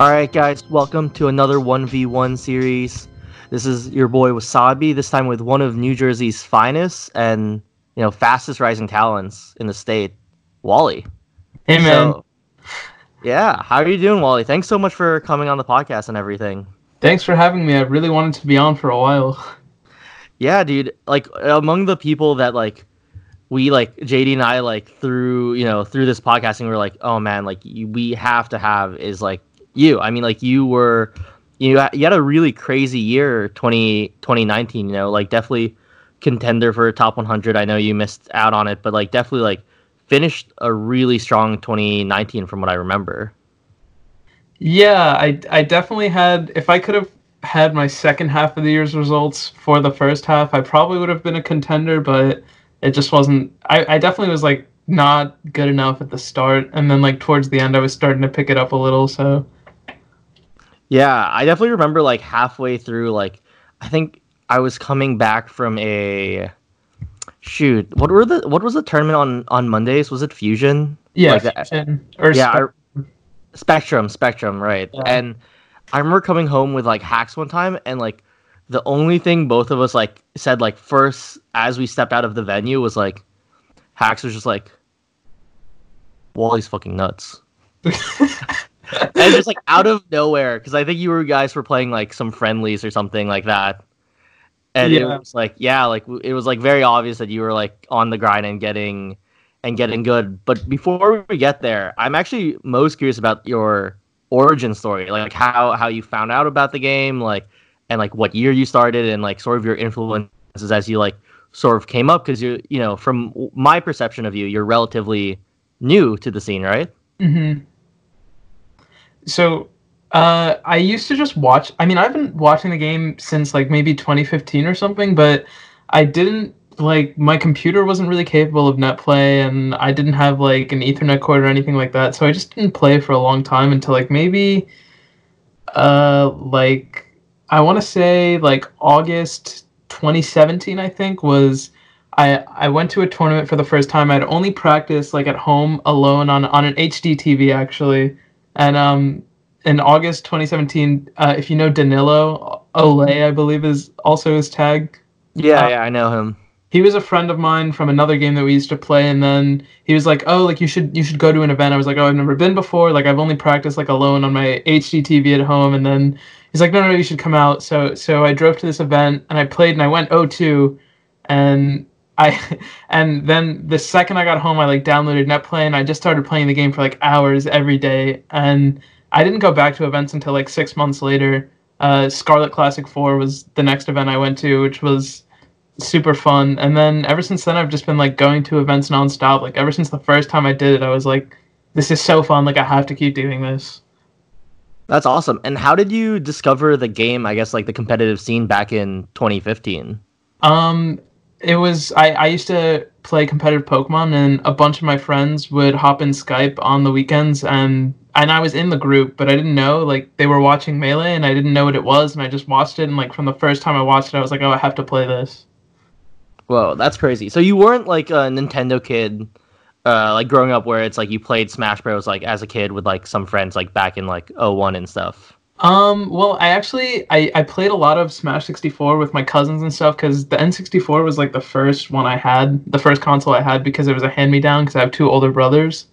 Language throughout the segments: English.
All right, guys, welcome to another 1v1 series. This is your boy Wassabi, this time with one of New Jersey's finest and, you know, fastest rising talents in the state, Wally. Hey, man. So, yeah, how are you doing, Wally? Thanks so much for coming on the podcast and everything. Thanks for having me. I really wanted to be on for a while. Yeah, dude. Like among the people that like we like JD and I like through you know through this podcasting, we are like, oh man, like we have to have is like you. I mean, like you were, you you had a really crazy year 20, 2019. You know, like definitely contender for top 100. I know you missed out on it, but like definitely like finished a really strong 2019 from what I remember. Yeah, I I definitely had. If I could have had my second half of the year's results for the first half, I probably would have been a contender, but it just wasn't. I I definitely was like not good enough at the start, and then like towards the end, I was starting to pick it up a little. So yeah, I definitely remember like halfway through, like I think I was coming back from a shoot. What were the what was the tournament on on Mondays? Was it Fusion? Yeah, like uh, Fusion or yeah, Spectrum. I, Spectrum, Spectrum, right? Yeah. And I remember coming home with like Hax one time, and like the only thing both of us like said like first as we stepped out of the venue was like Hax was just like Wally's fucking nuts. and just like out of nowhere, because I think you were guys were playing like some friendlies or something like that. And yeah. it was like, yeah, like it was like very obvious that you were like on the grind and getting and getting good. But before we get there, I'm actually most curious about your origin story, like how how you found out about the game, like and like what year you started, and like sort of your influences as you like sort of came up. Because you're you know from my perception of you, you're relatively new to the scene, right? Mm-hmm so uh, I used to just watch. I mean, I've been watching the game since like maybe 2015 or something, but I didn't like my computer wasn't really capable of net play, and I didn't have like an Ethernet cord or anything like that. So I just didn't play for a long time until like maybe, uh, like I want to say like August 2017. I think was. I, I went to a tournament for the first time. I'd only practiced like at home alone on, on an HD TV actually and um, in August 2017, uh, if you know Danilo Olay, I believe is also his tag. Yeah, uh, yeah, I know him. He was a friend of mine from another game that we used to play, and then he was like, "Oh, like you should you should go to an event." I was like, "Oh, I've never been before. Like I've only practiced like alone on my HD TV at home." And then he's like, "No, no, no you should come out." So so I drove to this event and I played and I went 0-2, and I and then the second I got home, I like downloaded NetPlay and I just started playing the game for like hours every day. And I didn't go back to events until like six months later. Uh, Scarlet Classic Four was the next event I went to, which was super fun. And then ever since then, I've just been like going to events nonstop. Like ever since the first time I did it, I was like, "This is so fun! Like I have to keep doing this." That's awesome. And how did you discover the game? I guess like the competitive scene back in 2015. Um, it was I, I used to play competitive Pokemon and a bunch of my friends would hop in Skype on the weekends and and I was in the group but I didn't know like they were watching Melee and I didn't know what it was and I just watched it and like from the first time I watched it I was like oh I have to play this. Whoa, that's crazy. So you weren't like a Nintendo kid uh like growing up where it's like you played Smash Bros like as a kid with like some friends like back in like 01 and stuff. Um, well, I actually I, I played a lot of Smash 64 with my cousins and stuff because the N64 was like the first one I had, the first console I had because it was a hand me down because I have two older brothers.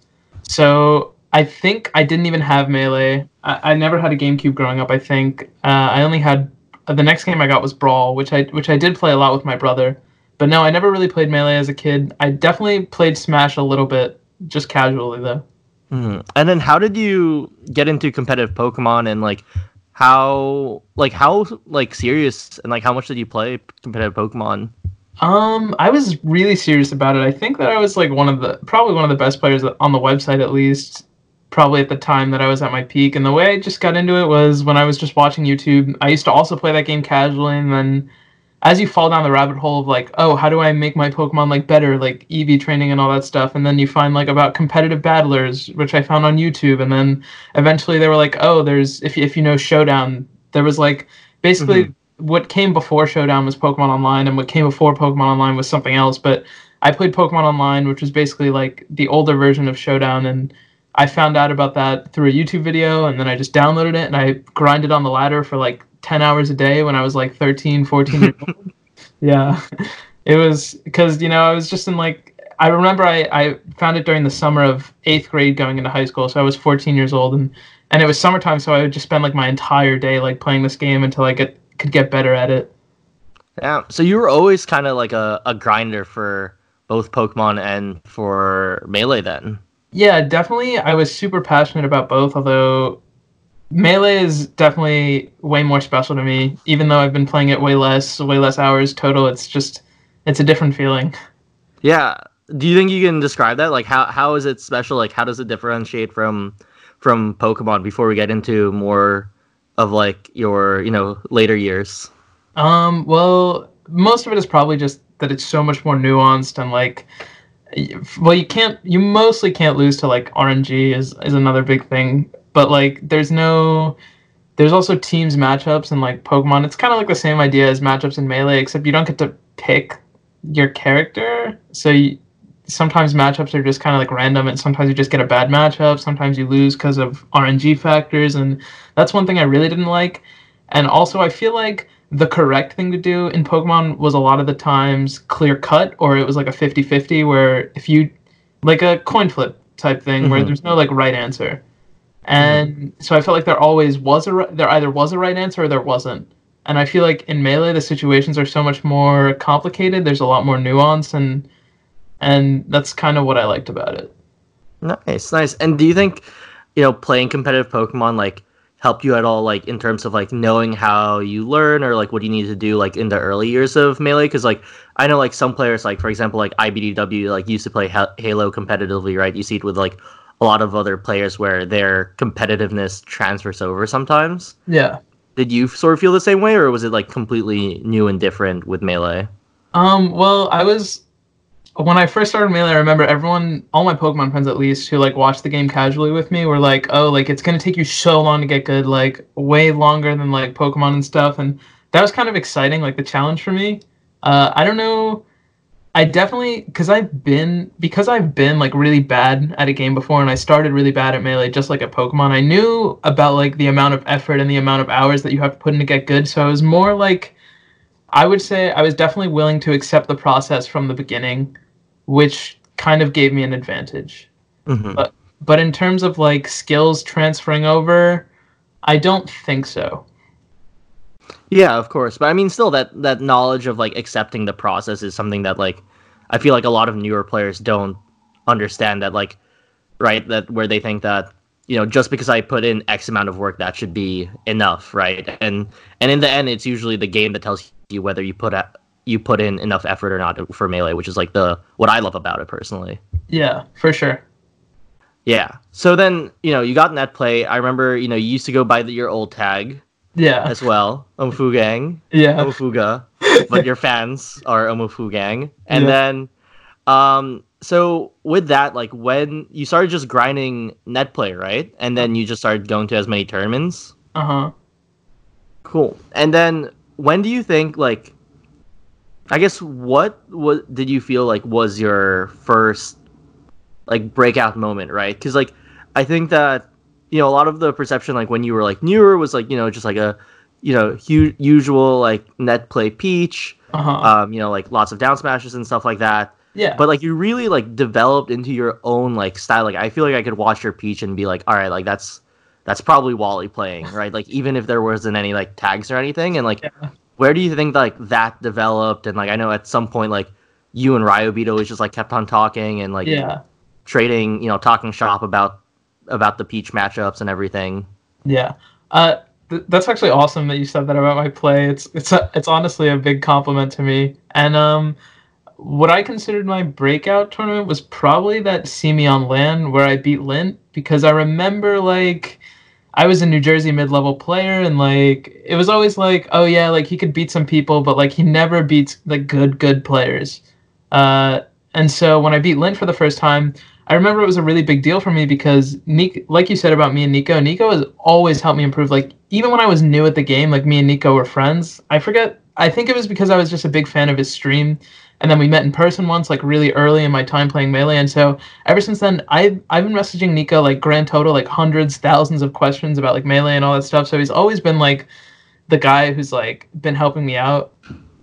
So I think I didn't even have Melee. I, I never had a GameCube growing up. I think uh, I only had uh, the next game I got was Brawl, which I which I did play a lot with my brother. But no, I never really played Melee as a kid. I definitely played Smash a little bit, just casually though. Mm-hmm. And then how did you get into competitive Pokemon and like how like how like serious and like how much did you play competitive Pokemon? Um, I was really serious about it. I think that I was like one of the probably one of the best players on the website at least. Probably at the time that I was at my peak, and the way I just got into it was when I was just watching YouTube. I used to also play that game casually, and then as you fall down the rabbit hole of like, oh, how do I make my Pokemon like better, like EV training and all that stuff, and then you find like about competitive battlers, which I found on YouTube, and then eventually they were like, oh, there's if if you know Showdown, there was like basically mm-hmm. what came before Showdown was Pokemon Online, and what came before Pokemon Online was something else. But I played Pokemon Online, which was basically like the older version of Showdown, and I found out about that through a YouTube video and then I just downloaded it and I grinded on the ladder for like 10 hours a day when I was like 13, 14 years old. Yeah. It was because, you know, I was just in like, I remember I, I found it during the summer of eighth grade going into high school. So I was 14 years old and, and it was summertime. So I would just spend like my entire day like playing this game until I get, could get better at it. Yeah. So you were always kind of like a, a grinder for both Pokemon and for Melee then. Yeah, definitely. I was super passionate about both, although Melee is definitely way more special to me. Even though I've been playing it way less, way less hours total, it's just it's a different feeling. Yeah. Do you think you can describe that? Like how how is it special? Like how does it differentiate from from Pokemon before we get into more of like your, you know, later years? Um, well, most of it is probably just that it's so much more nuanced and like well you can't you mostly can't lose to like rng is is another big thing but like there's no there's also teams matchups and like pokemon it's kind of like the same idea as matchups in melee except you don't get to pick your character so you, sometimes matchups are just kind of like random and sometimes you just get a bad matchup sometimes you lose because of rng factors and that's one thing i really didn't like and also i feel like the correct thing to do in Pokemon was a lot of the times clear cut, or it was like a 50 50 where if you, like a coin flip type thing mm-hmm. where there's no like right answer. And mm-hmm. so I felt like there always was a, there either was a right answer or there wasn't. And I feel like in Melee, the situations are so much more complicated. There's a lot more nuance, and and that's kind of what I liked about it. Nice, nice. And do you think, you know, playing competitive Pokemon like helped you at all like in terms of like knowing how you learn or like what you need to do like in the early years of melee because like i know like some players like for example like ibdw like used to play halo competitively right you see it with like a lot of other players where their competitiveness transfers over sometimes yeah did you sort of feel the same way or was it like completely new and different with melee um well i was when I first started Melee, I remember everyone, all my Pokemon friends at least, who like watched the game casually with me, were like, "Oh, like it's gonna take you so long to get good, like way longer than like Pokemon and stuff." And that was kind of exciting, like the challenge for me. Uh, I don't know. I definitely because I've been because I've been like really bad at a game before, and I started really bad at Melee, just like a Pokemon. I knew about like the amount of effort and the amount of hours that you have to put in to get good, so I was more like. I would say I was definitely willing to accept the process from the beginning which kind of gave me an advantage. Mm-hmm. But but in terms of like skills transferring over, I don't think so. Yeah, of course. But I mean still that that knowledge of like accepting the process is something that like I feel like a lot of newer players don't understand that like right that where they think that you know just because I put in X amount of work that should be enough, right? And and in the end it's usually the game that tells you whether you put you put in enough effort or not for melee, which is like the what I love about it personally. Yeah, for sure. Yeah. So then, you know, you got net play. I remember, you know, you used to go by the, your old tag. Yeah. As well, Omufugang. Yeah. Omufuga. but your fans are Omufugang. And yeah. then, um, so with that, like when you started just grinding net play, right? And then you just started going to as many tournaments. Uh huh. Cool. And then when do you think like I guess what what did you feel like was your first like breakout moment, right? Because like I think that you know a lot of the perception like when you were like newer was like you know just like a you know hu- usual like net play peach, uh-huh. um, you know like lots of down smashes and stuff like that. Yeah. But like you really like developed into your own like style. Like I feel like I could watch your peach and be like, all right, like that's that's probably Wally playing, right? like even if there wasn't any like tags or anything, and like yeah where do you think like that developed? And like I know at some point like you and Ryobeat always just like kept on talking and like yeah. trading, you know, talking shop about about the Peach matchups and everything. Yeah. Uh th- that's actually awesome that you said that about my play. It's it's a, it's honestly a big compliment to me. And um what I considered my breakout tournament was probably that See Me on Land where I beat Lint because I remember like I was a New Jersey mid-level player, and like it was always like, oh yeah, like he could beat some people, but like he never beats like good good players. Uh, and so when I beat Lint for the first time, I remember it was a really big deal for me because Nico, like you said about me and Nico, Nico has always helped me improve. Like even when I was new at the game, like me and Nico were friends. I forget I think it was because I was just a big fan of his stream, and then we met in person once, like really early in my time playing melee. And so ever since then, I've I've been messaging Nico like grand total like hundreds, thousands of questions about like melee and all that stuff. So he's always been like the guy who's like been helping me out.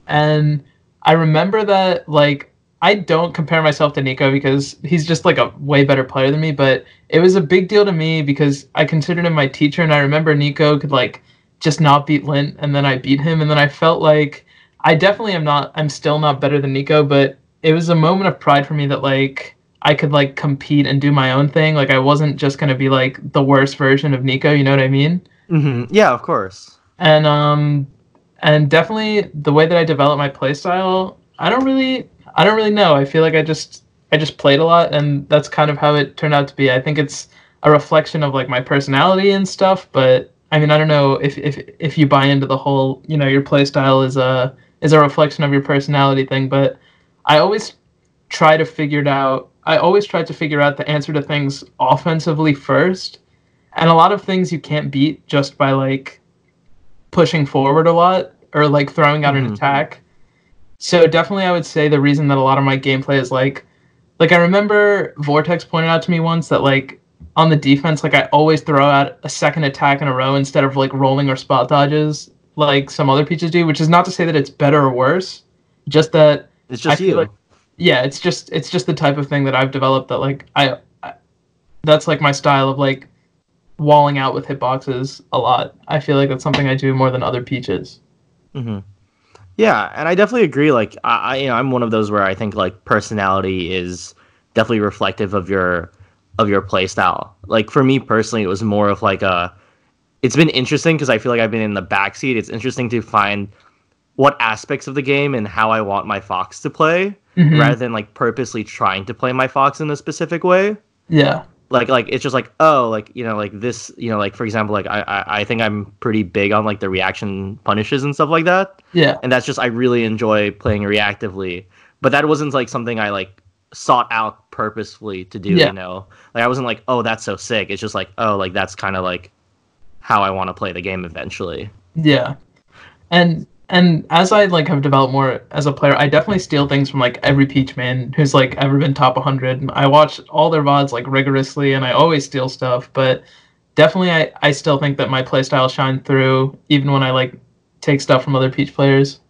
And I remember that like I don't compare myself to Nico because he's just like a way better player than me, but it was a big deal to me because I considered him my teacher and I remember Nico could like just not beat Lint and then I beat him and then I felt like I definitely am not I'm still not better than Nico, but it was a moment of pride for me that like I could like compete and do my own thing. Like I wasn't just gonna be like the worst version of Nico, you know what I mean? Mm-hmm. Yeah, of course. And um and definitely the way that I develop my playstyle, I don't really I don't really know. I feel like I just I just played a lot, and that's kind of how it turned out to be. I think it's a reflection of like my personality and stuff. But I mean, I don't know if if if you buy into the whole you know your play style is a is a reflection of your personality thing. But I always try to figure it out. I always try to figure out the answer to things offensively first, and a lot of things you can't beat just by like pushing forward a lot or like throwing out mm-hmm. an attack so definitely, I would say the reason that a lot of my gameplay is like, like I remember Vortex pointed out to me once that like on the defense, like I always throw out a second attack in a row instead of like rolling or spot dodges like some other peaches do. Which is not to say that it's better or worse, just that it's just you. Like, yeah, it's just it's just the type of thing that I've developed that like I, I that's like my style of like walling out with hitboxes a lot. I feel like that's something I do more than other peaches. Mm-hmm. Yeah, and I definitely agree. Like, I, you know, I'm one of those where I think like personality is definitely reflective of your of your play style. Like for me personally, it was more of like a. It's been interesting because I feel like I've been in the backseat. It's interesting to find what aspects of the game and how I want my fox to play, mm-hmm. rather than like purposely trying to play my fox in a specific way. Yeah like like it's just like oh like you know like this you know like for example like I, I i think i'm pretty big on like the reaction punishes and stuff like that. Yeah. And that's just i really enjoy playing reactively. But that wasn't like something i like sought out purposefully to do yeah. you know? Like i wasn't like oh that's so sick. It's just like oh like that's kind of like how i want to play the game eventually. Yeah. And and as I like have developed more as a player, I definitely steal things from like every Peach man who's like ever been top 100. I watch all their vods like rigorously, and I always steal stuff. But definitely, I I still think that my playstyle shines through even when I like take stuff from other Peach players.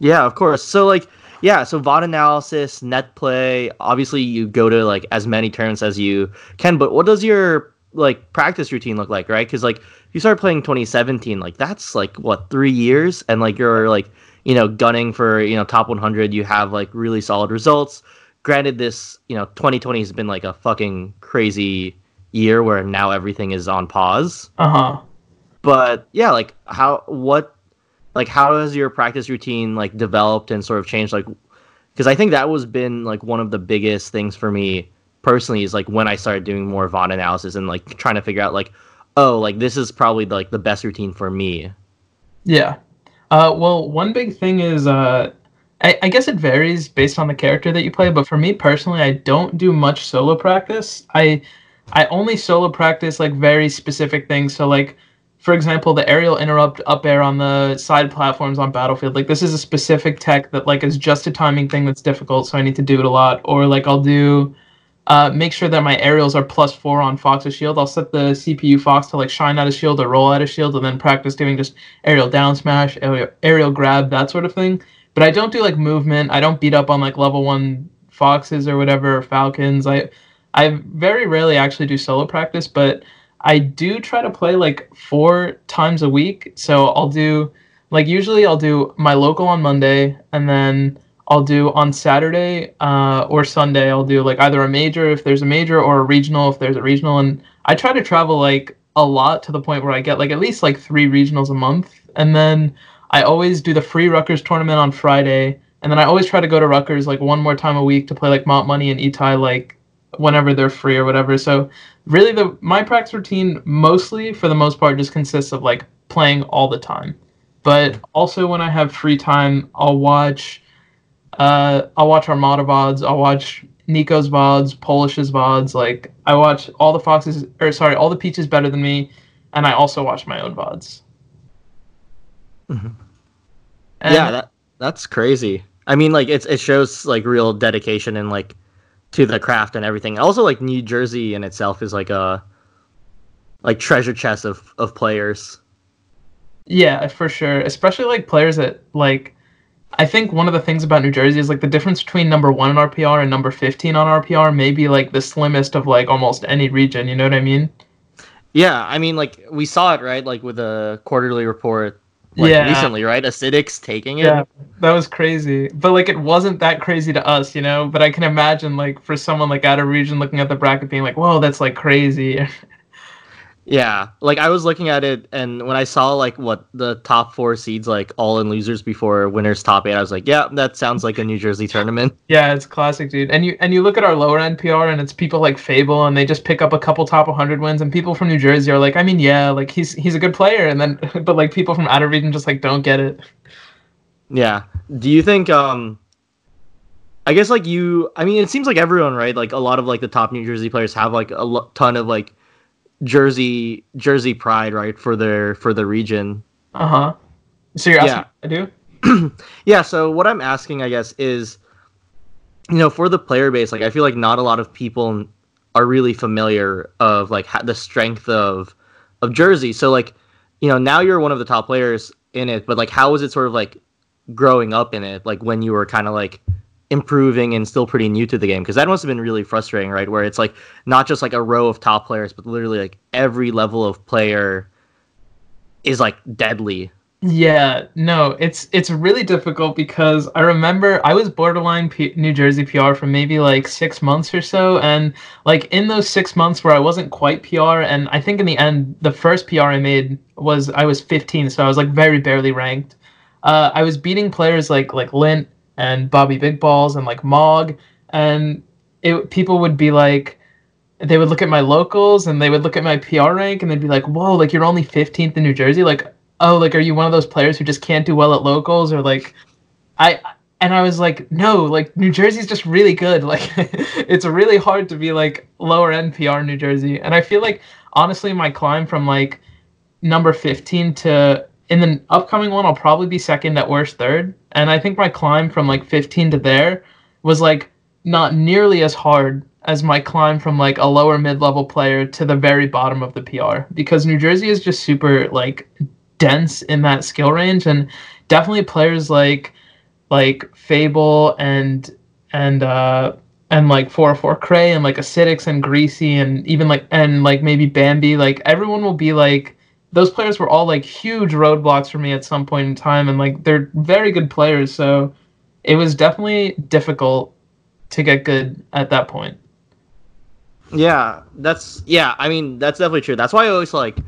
Yeah, of course. So like, yeah, so VOD analysis, net play. Obviously, you go to like as many turns as you can. But what does your like practice routine look like, right? Because like you started playing 2017, like that's like what three years, and like you're like you know gunning for you know top 100. You have like really solid results. Granted, this you know 2020 has been like a fucking crazy year where now everything is on pause. Uh huh. But yeah, like how what like how has your practice routine like developed and sort of changed? Like because I think that was been like one of the biggest things for me personally is like when I started doing more VOD analysis and like trying to figure out like, oh, like this is probably like the best routine for me. Yeah. Uh, well, one big thing is uh, I, I guess it varies based on the character that you play, but for me personally, I don't do much solo practice. I I only solo practice like very specific things. So like for example, the aerial interrupt up air on the side platforms on Battlefield. Like this is a specific tech that like is just a timing thing that's difficult, so I need to do it a lot. Or like I'll do uh, make sure that my aerials are plus four on Fox's shield. I'll set the CPU Fox to like shine out a shield or roll out a shield, and then practice doing just aerial down smash, aerial, aerial grab, that sort of thing. But I don't do like movement. I don't beat up on like level one Foxes or whatever, or Falcons. I I very rarely actually do solo practice, but I do try to play like four times a week. So I'll do like usually I'll do my local on Monday, and then I'll do on Saturday uh, or Sunday. I'll do like either a major if there's a major or a regional if there's a regional. And I try to travel like a lot to the point where I get like at least like three regionals a month. And then I always do the free Rutgers tournament on Friday. And then I always try to go to Rutgers like one more time a week to play like Mott Money and Itai like whenever they're free or whatever. So really the my practice routine mostly for the most part just consists of like playing all the time. But also when I have free time, I'll watch uh, I'll watch Armada VODs. I'll watch Nico's VODs, Polish's VODs. Like, I watch all the Foxes, or sorry, all the Peaches better than me, and I also watch my own VODs. Mm-hmm. And yeah, that that's crazy. I mean, like it's it shows like real dedication and like to the craft and everything. Also, like New Jersey in itself is like a like treasure chest of of players. Yeah, for sure. Especially like players that like I think one of the things about New Jersey is like the difference between number one on RPR and number fifteen on RPR may be like the slimmest of like almost any region, you know what I mean? Yeah, I mean, like we saw it right, like with a quarterly report, like Yeah. recently, right? Acidics taking it. Yeah. That was crazy. But like it wasn't that crazy to us, you know? But I can imagine like for someone like out of region looking at the bracket being like, Whoa, that's like crazy. Yeah, like I was looking at it, and when I saw like what the top four seeds, like all in losers before winners top eight, I was like, yeah, that sounds like a New Jersey tournament. Yeah, it's classic, dude. And you and you look at our lower end PR, and it's people like Fable, and they just pick up a couple top 100 wins, and people from New Jersey are like, I mean, yeah, like he's he's a good player, and then but like people from out of region just like don't get it. Yeah. Do you think? um I guess like you. I mean, it seems like everyone, right? Like a lot of like the top New Jersey players have like a lo- ton of like Jersey Jersey pride, right, for their for the region. Uh huh. So you're asking, Yeah. I do. Yeah, so what I'm asking, I guess, is you know, for the player base, like I feel like not a lot of people are really familiar of like ha- the strength of of Jersey. So like, you know, now you're one of the top players in it, but like how was it sort of like growing up in it, like when you were kind of like improving and still pretty new to the game because that must have been really frustrating right where it's like not just like a row of top players but literally like every level of player is like deadly Yeah, no, it's it's really difficult because I remember I was borderline P- New Jersey PR for maybe like six months or so, and like in those six months where I wasn't quite PR, and I think in the end the first PR I made was I was 15, so I was like very barely ranked. Uh, I was beating players like like Lint and Bobby Big Ballz and like Mog, and it people would be like they would look at my locals and they would look at my PR rank and they'd be like, "Whoa, like you're only 15th in New Jersey, like." oh like are you one of those players who just can't do well at locals? Or like i and i was like no like new jersey's just really good. Like it's really hard to be like lower end pr new jersey. And i feel like honestly my climb from like number 15 to in the upcoming one i'll probably be second at worst third and i think my climb from like 15 to there was like not nearly as hard as my climb from like a lower mid-level player to the very bottom of the PR because New Jersey is just super like dense in that skill range and definitely players like like Fable and and uh and like 404 Cray and like Acidics and Greasy and even like and like maybe Bambi like everyone will be like those players were all like huge roadblocks for me at some point in time and like they're very good players so it was definitely difficult to get good at that point. Yeah, that's yeah. I mean, that's definitely true. That's why I always like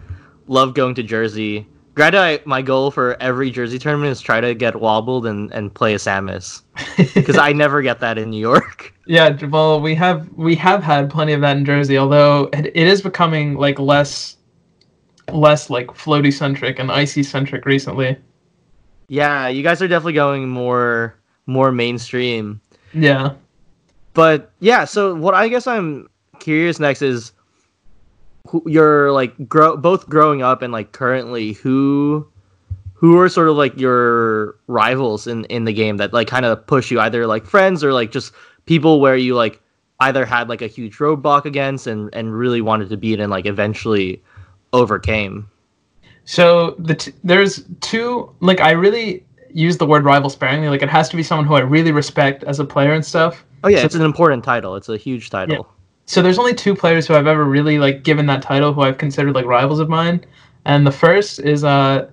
love going to Jersey. Granted, I, my goal for every Jersey tournament is try to get wobbled and, and play a Samus because I never get that in New York. Yeah, well, we have we have had plenty of that in Jersey, although it, it is becoming like less less like floaty centric and icy centric recently. Yeah, you guys are definitely going more more mainstream. Yeah. But yeah, so what I guess I'm curious next is who you're like grow both growing up and like currently who who are sort of like your rivals in in the game that like kind of push you either like friends or like just people where you like either had like a huge roadblock against and and really wanted to beat and like eventually overcame So the t- there's two like I really use the word rival sparingly. Like it has to be someone who I really respect as a player and stuff. oh yeah So- it's an important title it's a huge title So there's only two players who I've ever really like given that title who I've considered like rivals of mine. And the first is uh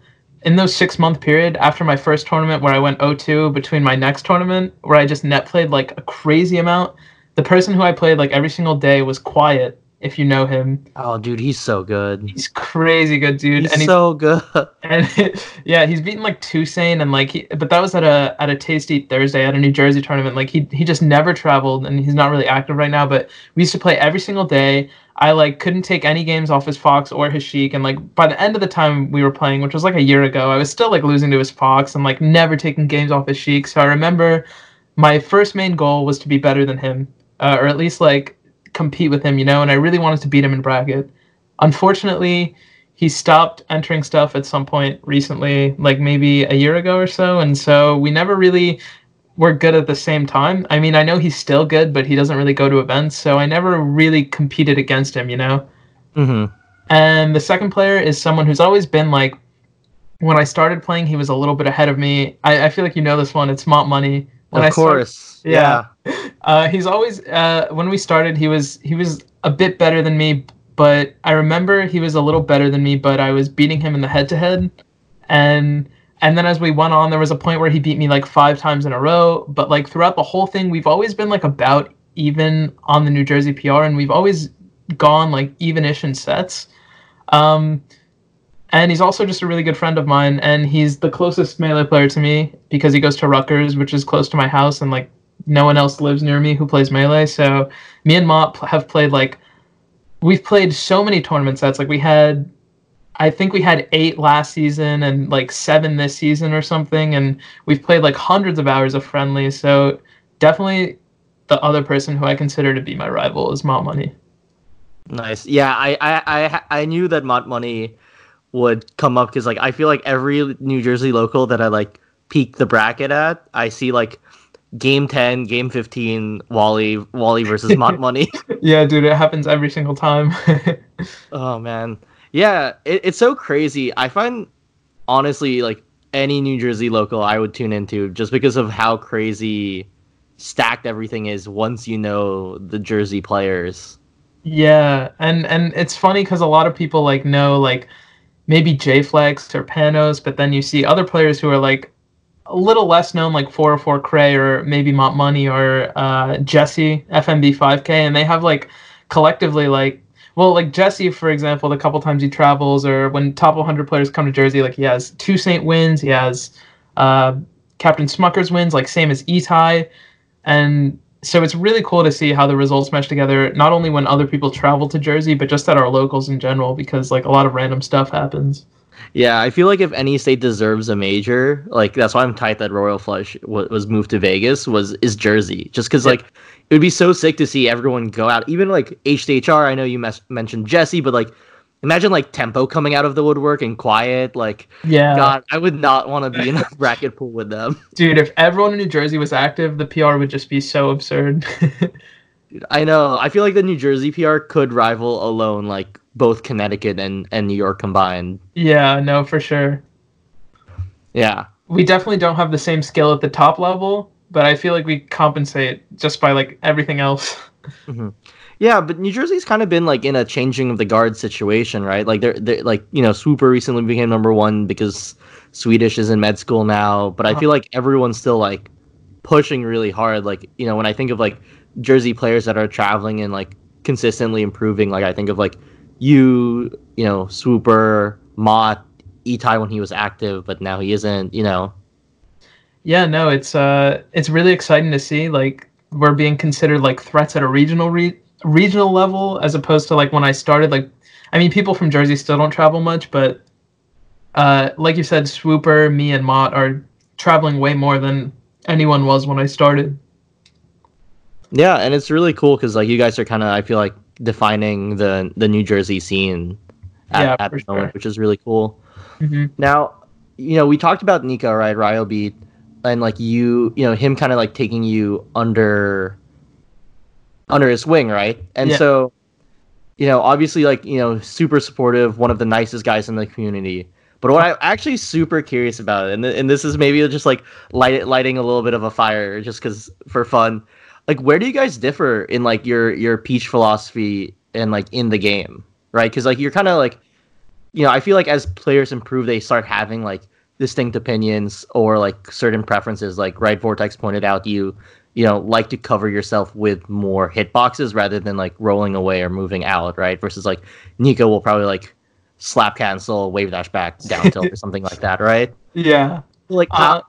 in those six month period after my first tournament where I went 0-2 between my next tournament where I just net played like a crazy amount. The person who I played like every single day was Quiet, if you know him. oh dude he's so good He's crazy good dude. he's and he, so good and yeah, he's beaten like 2Saint and like he, but that was at a at a Tasty Thursday at a New Jersey tournament. Like he he just never traveled and he's not really active right now. But we used to play every single day. I like couldn't take any games off his Fox or his Sheik, and like by the end of the time we were playing, which was like a year ago, I was still like losing to his Fox and like never taking games off his Sheik. So I remember my first main goal was to be better than him, uh, or at least like compete with him, you know. And I really wanted to beat him in bracket. Unfortunately, he stopped entering stuff at some point recently, like maybe a year ago or so, and so we never really were good at the same time. I mean, I know he's still good, but he doesn't really go to events, so I never really competed against him, you know. Mm-hmm. And the second player is someone who's always been like, when I started playing, he was a little bit ahead of me. I, I feel like you know this one. It's Mott Money. When of I start- course. yeah. Uh, he's always uh, when we started, he was he was a bit better than me, but I remember he was a little better than me, but I was beating him in the head to head, and and then as we went on, there was a point where he beat me like five times in a row. But like throughout the whole thing, we've always been like about even on the New Jersey PR, and we've always gone like even-ish in sets. Um, and he's also just a really good friend of mine, and he's the closest melee player to me because he goes to Rutgers, which is close to my house, and like no one else lives near me who plays melee. So me and Mott pl- have played like we've played so many tournament sets. Like we had, I think we had eight last season and like seven this season or something, and we've played like hundreds of hours of friendly. So definitely the other person who I consider to be my rival is Mott Money. Nice. Yeah, I I I, I knew that Mott Money would come up because like I feel like every New Jersey local that I like peak the bracket at, I see like game ten, game fifteen, Wally Wally versus Mott Money. yeah, dude, it happens every single time. oh man, yeah, it, it's so crazy. I find honestly like any New Jersey local I would tune into just because of how crazy stacked everything is once you know the Jersey players. Yeah, and and it's funny because a lot of people like know like maybe J-Flex or Panos, but then you see other players who are like a little less known, like 404 Cray or maybe Mott Money or uh, Jesse FMB 5K, and they have like collectively like well, like Jesse, for example, the couple times he travels or when top 100 players come to Jersey, like he has 2Saint wins, he has uh, Captain Smucker's wins, like same as Etai, and so it's really cool to see how the results mesh together not only when other people travel to jersey but just at our locals in general because like a lot of random stuff happens. Yeah i feel like if any state deserves a major like that's why i'm tight that royal flush w- was moved to vegas was is jersey. Just because like it would be so sick to see everyone go out. Even like hdhr i know you mes- mentioned jesse but like imagine like tempo coming out of the woodwork and quiet like yeah. God i would not want to be in a bracket pool with them. Dude if everyone in new jersey was active the pr would just be so absurd. Dude, i know. I feel like the new jersey pr could rival alone like both connecticut and and new york combined. Yeah no for sure. Yeah. We definitely don't have the same skill at the top level but i feel like we compensate just by like everything else. Mm-hmm. Yeah, but New Jersey's kind of been like in a changing of the guard situation, right? Like they're, they're like you know, Swooper recently became number one because Swedish is in med school now. But I feel like everyone's still like pushing really hard. Like you know, when I think of like Jersey players that are traveling and like consistently improving, like I think of like you, you know, Swooper, Mott, Itai when he was active, but now he isn't. You know. Yeah, no, it's uh, it's really exciting to see like we're being considered like threats at a regional re- regional level as opposed to like when I started like I mean people from Jersey still don't travel much but uh like you said Swooper me and Mott are traveling way more than anyone was when I started yeah and it's really cool cuz like you guys are kind of I feel like defining the the New Jersey scene at, yeah, at the sure. moment which is really cool mm-hmm. now you know we talked about Nico right Ryobeat and like you you know him kind of like taking you under under his wing, right? And Yeah. so, you know, obviously, like you know, super supportive, one of the nicest guys in the community. But what I'm actually super curious about, and th- and this is maybe just like light, lighting a little bit of a fire, just because for fun. Like, where do you guys differ in like your your peach philosophy and like in the game, right? Because like you're kind of like, you know, I feel like as players improve, they start having like distinct opinions or like certain preferences. Like right, Vortex pointed out, you you know like to cover yourself with more hitboxes rather than like rolling away or moving out, right? Versus like Nico will probably like slap cancel, wave dash back, down tilt or something like that, right? yeah Like Uh,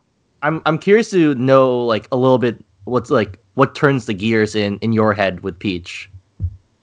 I'm I'm curious to know like a little bit what's like what turns the gears in in your head with Peach.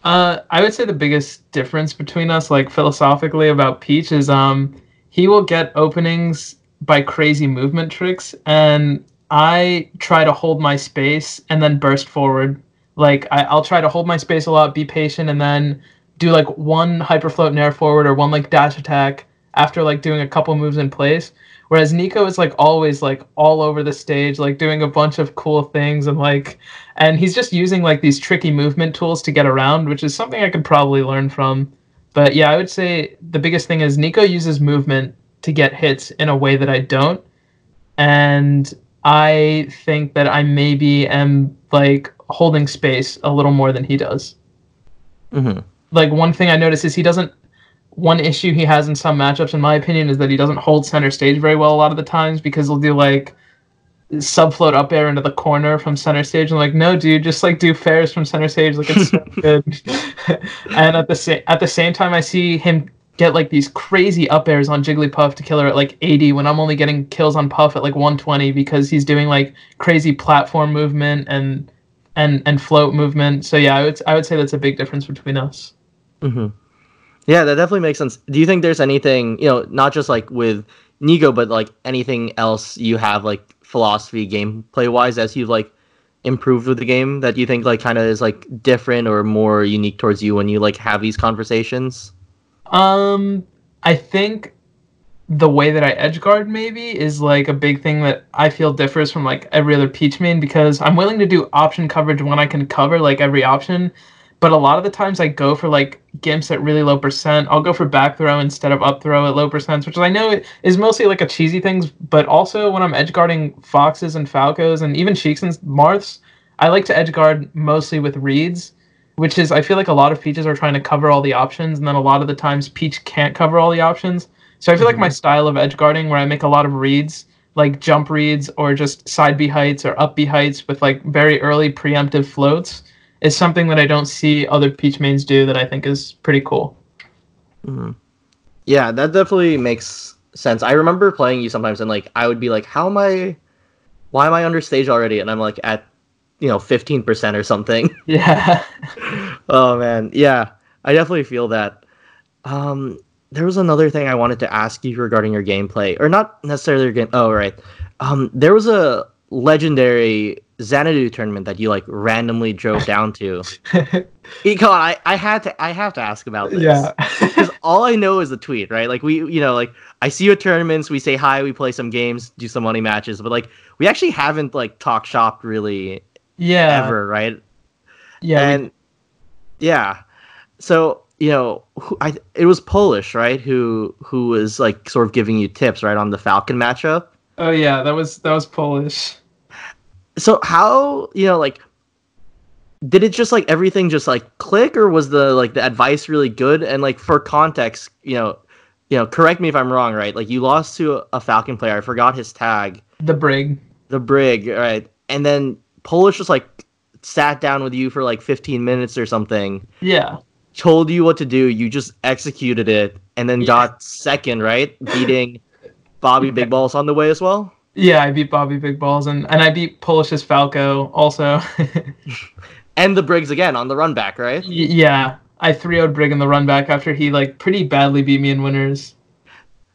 Uh, I would say the biggest difference between us, like philosophically about Peach, is um he will get openings by crazy movement tricks, and I try to hold my space and then burst forward. Like I, I'll try to hold my space a lot, be patient, and then do like one hyperfloat air forward or one like dash attack after like doing a couple moves in place. Whereas Nico is like always like all over the stage, like doing a bunch of cool things and like and he's just using like these tricky movement tools to get around, which is something I could probably learn from. But yeah, I would say the biggest thing is Nico uses movement to get hits in a way that I don't. And I think that I maybe am like holding space a little more than he does. Mm-hmm. Like one thing I notice is he doesn't. One issue he has in some matchups, in my opinion, is that he doesn't hold center stage very well a lot of the times because he'll do like subfloat up air into the corner from center stage. I'm like, no, dude, just like do fairs from center stage. Like it's so good. and at the same at the same time, I see him get like these crazy up airs on Jigglypuff to kill her at like 80 when I'm only getting kills on Puff at like 120 because he's doing like crazy platform movement and and and float movement. So yeah, I would I would say that's a big difference between us. Mm-hmm. Yeah, that definitely makes sense. Do you think there's anything you know, not just like with Nico, but like anything else you have like philosophy gameplay wise as you've like improved with the game that you think like kind of is like different or more unique towards you when you like have these conversations? Um, I think the way that I edge guard maybe is like a big thing that I feel differs from like every other Peach main because I'm willing to do option coverage when I can cover like every option, but a lot of the times I go for like gimps at really low percent. I'll go for back throw instead of up throw at low percents, which I know is mostly like a cheesy things, but also when I'm edge guarding foxes and falcos and even Sheiks and marths, I like to edge guard mostly with reads which is I feel like a lot of Peaches are trying to cover all the options, and then a lot of the times Peach can't cover all the options. So I feel mm-hmm. like my style of edge guarding, where I make a lot of reads, like jump reads or just side B heights or up B heights with like very early preemptive floats, is something that I don't see other Peach mains do that I think is pretty cool. Mm-hmm. Yeah, that definitely makes sense. I remember playing you sometimes, and like I would be like, "How am I? Why am I under stage already?" And I'm like at you know 15% or something yeah oh man yeah i definitely feel that um there was another thing i wanted to ask you regarding your gameplay or not necessarily your game oh right um there was a legendary xanadu tournament that you like randomly drove down to Econ, I, I had to I have to ask about this. Yeah. Because all I know is the tweet, right? Like we you know, like I see you at tournaments, we say hi, we play some games, do some money matches, but like we actually haven't like talk shop really yeah ever, right? Yeah, and we... yeah, so you know, who, I it was Polish, right? Who who was like sort of giving you tips, right, on the Falcon matchup. Oh yeah, that was that was Polish. So how you know like did it just like everything just like click or was the like the advice really good and like for context you know you know correct me if i'm wrong right like you lost to a falcon player i forgot his tag the brig the brig right and then Polish just like sat down with you for like 15 minutes or something. Yeah. Told you what to do. You just executed it and then yeah. got second, right? Beating Bobby Big Ballz on the way as well. Yeah, I beat Bobby Big Ballz and, and I beat Polish's Falco also. and the Briggs again on the run back, right? Y- yeah. I 3 0'd Brig in the run back after he like pretty badly beat me in winners.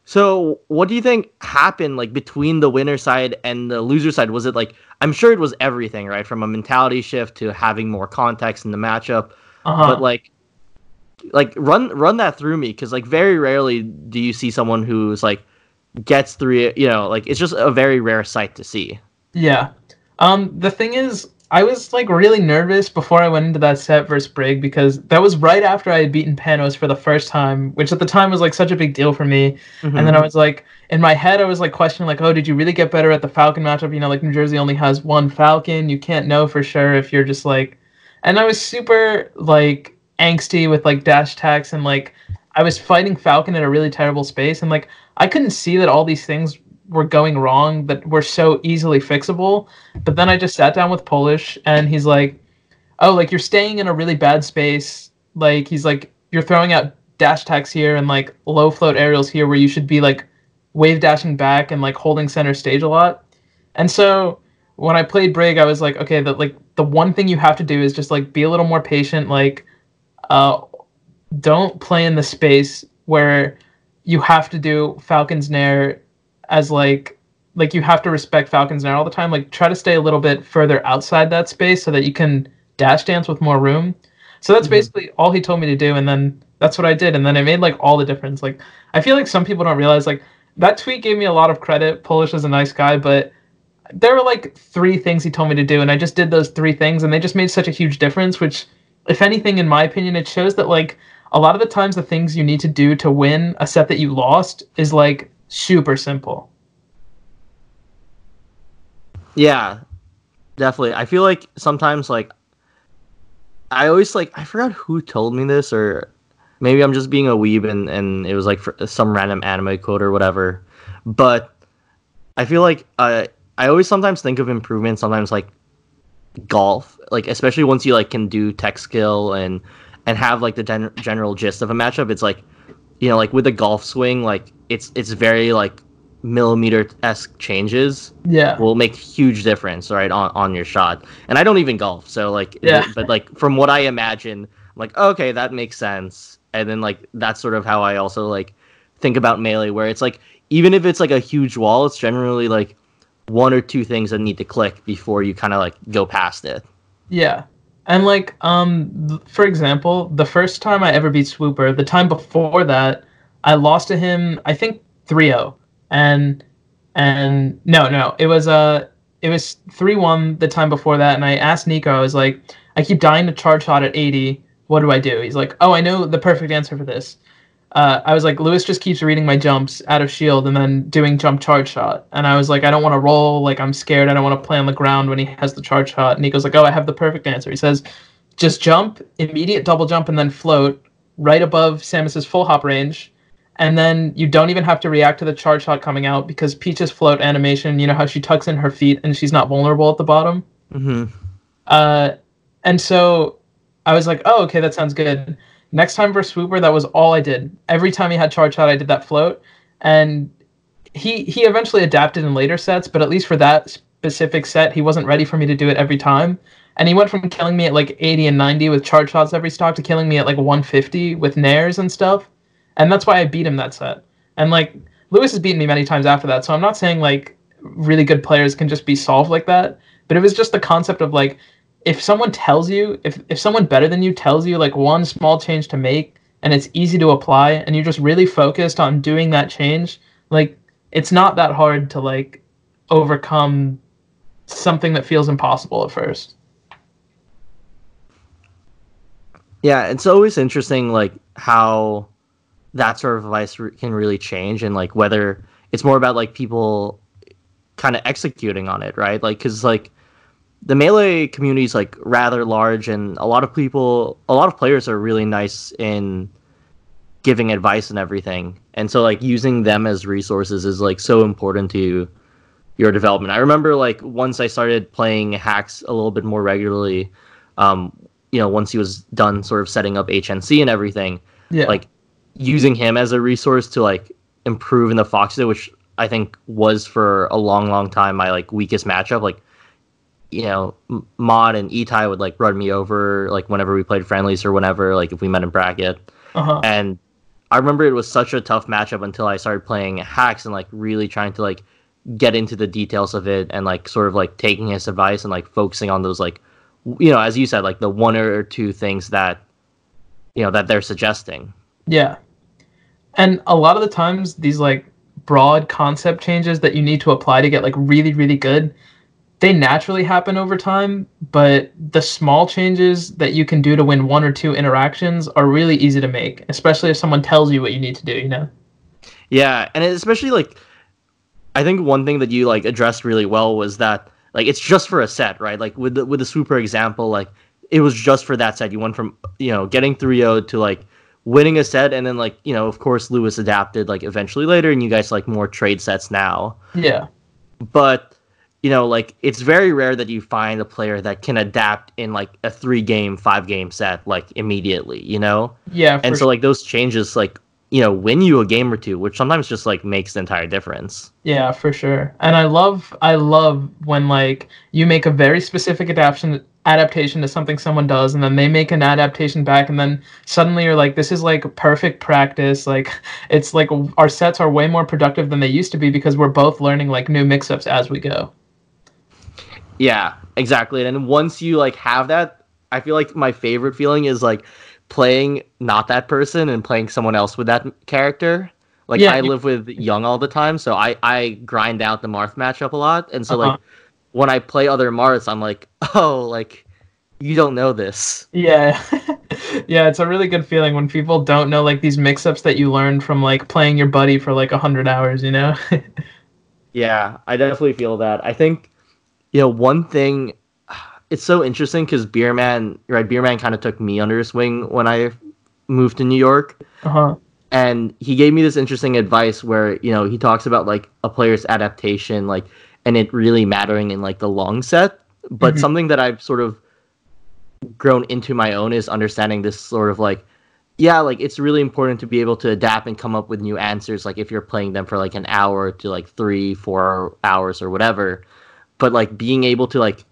So, what do you think happened like between the winner side and the loser side? Was it like I'm sure it was everything, right? From a mentality shift to having more context in the matchup. Uh-huh. But like like run run that through me cuz like very rarely do you see someone who's like gets through you know, like it's just a very rare sight to see. Yeah. Um the thing is I was like really nervous before I went into that set versus Brig because that was right after I had beaten Panos for the first time, which at the time was like such a big deal for me. Mm-hmm. And then I was like, in my head, I was like questioning, like, oh, did you really get better at the Falcon matchup? You know, like New Jersey only has one Falcon. You can't know for sure if you're just like. And I was super like angsty with like dash attacks and like I was fighting Falcon in a really terrible space and like I couldn't see that all these things were going wrong that were so easily fixable. But then I just sat down with Polish and he's like, "Oh, like you're staying in a really bad space. Like he's like you're throwing out dash attacks here and like low float aerials here where you should be like wave dashing back and like holding center stage a lot." And so when I played Brig, I was like, okay, the like the one thing you have to do is just like be a little more patient, like uh don't play in the space where you have to do Falcon's Nair as like like you have to respect Falcons Nair all the time. Like try to stay a little bit further outside that space so that you can dash dance with more room. So that's mm-hmm. basically all he told me to do, and then that's what I did, and then it made like all the difference. Like I feel like some people don't realize like that tweet gave me a lot of credit. Polish is a nice guy, but there were like three things he told me to do, and I just did those three things, and they just made such a huge difference. Which, if anything, in my opinion, it shows that like a lot of the times the things you need to do to win a set that you lost is like super simple. Yeah, definitely. I feel like sometimes like I always like I forgot who told me this or maybe I'm just being a weeb and and it was like some random anime quote or whatever. But I feel like uh, I always sometimes think of improvement sometimes like golf, like especially once you like can do tech skill and and have like the gen- general gist of a matchup. It's like you know like with a golf swing, like it's it's very like millimeter esque changes yeah. will make huge difference right on, on your shot. And i don't even golf so like yeah. but like from what i imagine I'm like okay that makes sense. And then like that's sort of how i also like think about melee where it's like even if it's like a huge wall it's generally like one or two things that need to click before you kind of like go past it. Yeah. And like um for example the first time i ever beat swooper the time before that i lost to him i think 3-0 and and no, no, it was uh it was three one the time before that, and I asked Nico, I was like, I keep dying to charge shot at eighty. What do I do? He's like, Oh, I know the perfect answer for this. Uh, I was like, Lewis just keeps reading my jumps out of shield and then doing jump charge shot. And I was like, I don't want to roll. Like, I'm scared. I don't want to play on the ground when he has the charge shot. And he goes like, Oh, I have the perfect answer. He says, just jump, immediate double jump, and then float right above Samus's full hop range and then you don't even have to react to the charge shot coming out because Peach's float animation, you know how she tucks in her feet and she's not vulnerable at the bottom. Mm-hmm. Uh, and so I was like, oh, okay, that sounds good. Next time for Swooper, that was all I did. Every time he had charge shot, I did that float, and he he eventually adapted in later sets, but at least for that specific set, he wasn't ready for me to do it every time. And he went from killing me at like 80 and 90 with charge shots every stock to killing me at like 150 with nairs and stuff and that's why I beat him that set. And like Lewis has beaten me many times after that, so I'm not saying like really good players can just be solved like that, but it was just the concept of like if someone tells you, if if someone better than you tells you like one small change to make and it's easy to apply and you're just really focused on doing that change, like it's not that hard to like overcome something that feels impossible at first. Yeah, it's always interesting like how that sort of advice re- can really change and like whether it's more about like people kind of executing on it right? Like because like the melee community is like rather large and a lot of people a lot of players are really nice in giving advice and everything. And so like using them as resources is like so important to your development. I remember like once i started playing Hax a little bit more regularly um you know once he was done sort of setting up hnc and everything yeah. like using him as a resource to like improve in the Foxy, which I think was for a long, long time my like weakest matchup. Like, you know, Mott and Etai would like run me over like whenever we played friendlies or whenever like if we met in bracket. Uh-huh. And I remember it was such a tough matchup until I started playing Hax and like really trying to like get into the details of it and like sort of like taking his advice and like focusing on those like you know as you said like the one or two things that you know that they're suggesting. Yeah. And a lot of the times, these like broad concept changes that you need to apply to get like really, really good, they naturally happen over time. But the small changes that you can do to win one or two interactions are really easy to make, especially if someone tells you what you need to do, you know? Yeah. And especially like, I think one thing that you like addressed really well was that like it's just for a set, right? Like with the with the Swooper example, like it was just for that set. You went from you know getting 3-0 to like winning a set and then like you know of course lewis adapted like eventually later and you guys like more trade sets now yeah but you know like it's very rare that you find a player that can adapt in like a three game five game set like immediately you know yeah and so sure. like those changes like you know win you a game or two which sometimes just like makes the entire difference. Yeah for sure. And i love i love when like you make a very specific adaptation adaptation to something someone does and then they make an adaptation back and then suddenly you're like this is like perfect practice. Like it's like our sets are way more productive than they used to be because we're both learning like new mix-ups as we go. Yeah exactly. And once you like have that I feel like my favorite feeling is like playing not that person and playing someone else with that character. Like Yeah, I you- live with Young all the time, so I I grind out the Marth matchup a lot, and so Uh-huh. like when I play other Marths, I'm like, oh, like you don't know this. Yeah. yeah, it's a really good feeling when people don't know like these mix-ups that you learned from like playing your buddy for like a hundred hours, you know? Yeah, I definitely feel that. I think, you know, one thing, it's so interesting because Beerman, right? Beerman kind of took me under his wing when I moved to New York. uh-huh. And he gave me this interesting advice where, you know, he talks about like a player's adaptation, like, and it really mattering in like the long set. But Mhm. something that I've sort of grown into my own is understanding this sort of like, yeah, like it's really important to be able to adapt and come up with new answers. Like if you're playing them for like an hour to like three, four hours or whatever, but like being able to like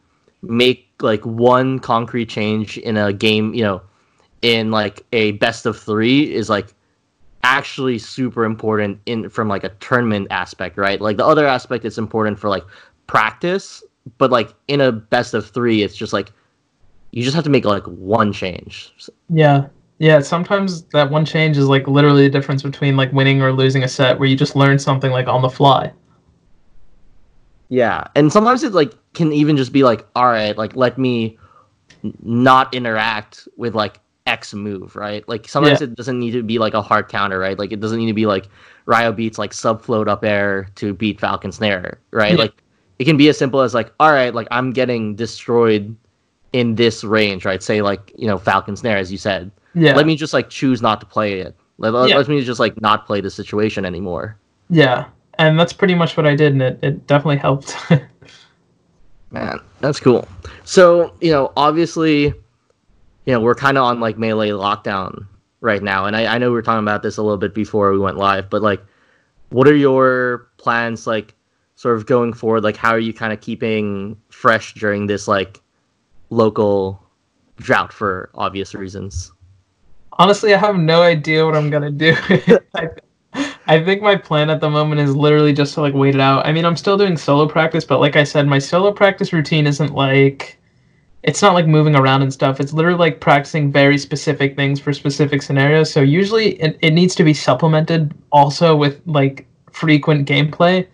make like one concrete change in a game, you know, in like a best of three is like actually super important in from like a tournament aspect, right? Like the other aspect is important for like practice, but like in a best of three, it's just like you just have to make like one change. Yeah. Yeah, sometimes that one change is like literally the difference between like winning or losing a set where you just learn something like on the fly. Yeah, and sometimes it's like can even just be like, all right, like let me not interact with like X move, right? Like sometimes it doesn't need to be like a hard counter, right? Like it doesn't need to be like Ryobeat's like sub float up air to beat Falcon's Nair, right? Yeah. Like it can be as simple as like, all right, like I'm getting destroyed in this range, right? Say like you know Falcon's Nair, as you said. Yeah. Let me just like choose not to play it. Let, let, Yeah. let me just like not play the situation anymore. Yeah. And that's pretty much what I did and it, it definitely helped. Man, that's cool. So, you know, obviously, you know, we're kind of on like melee lockdown right now. And I, I know we were talking about this a little bit before we went live, but like, what are your plans, like, sort of going forward? Like, how are you kind of keeping fresh during this, like, local drought for obvious reasons? Honestly, I have no idea what I'm gonna do. I, I think my plan at the moment is literally just to like wait it out. I mean, I'm still doing solo practice, but like I said, my solo practice routine isn't like it's not like moving around and stuff. It's literally like practicing very specific things for specific scenarios. So usually it, it needs to be supplemented also with like frequent gameplay.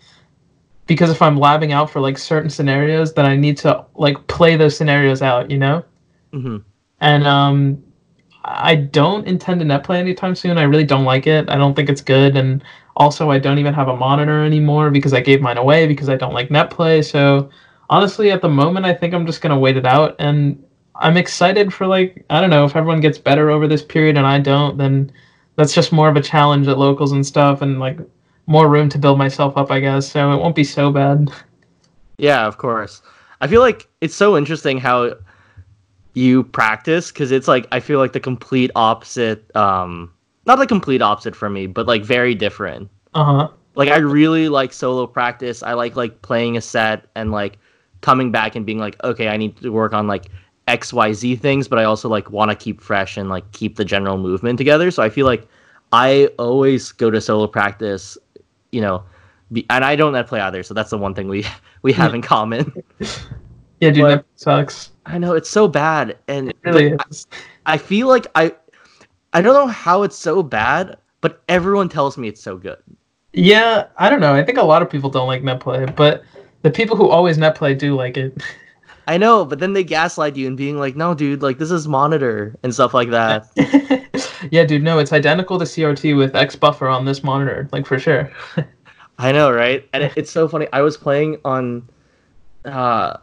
Because if I'm labbing out for like certain scenarios, then I need to like play those scenarios out, you know? hmm and um I don't intend to net play anytime soon. I really don't like it. I don't think it's good, and also I don't even have a monitor anymore because I gave mine away because I don't like net play. So honestly, at the moment, I think I'm just gonna wait it out, and I'm excited for like I don't know if everyone gets better over this period and I don't, then that's just more of a challenge at locals and stuff, and like more room to build myself up, I guess. So it won't be so bad. Yeah, of course. I feel like it's so interesting how you practice because it's like I feel like the complete opposite. Um, not the complete opposite for me, but like very different. Uh huh. Like I really like solo practice. I like like playing a set and like coming back and being like, okay, I need to work on like X Y Z things, but I also like want to keep fresh and like keep the general movement together. So I feel like I always go to solo practice, you know, be, and I don't net play either. So that's the one thing we we have in common. Yeah, dude, But- that sucks. I know it's so bad, and really. I, I feel like I I don't know how it's so bad, but everyone tells me it's so good. Yeah, I don't know. I think a lot of people don't like netplay, but the people who always netplay do like it. I know, but then they gaslight you and being like, "No, dude, like this is monitor and stuff like that." yeah, dude, no, it's identical to CRT with X buffer on this monitor, like for sure. I know, right? And it, it's so funny. I was playing on uh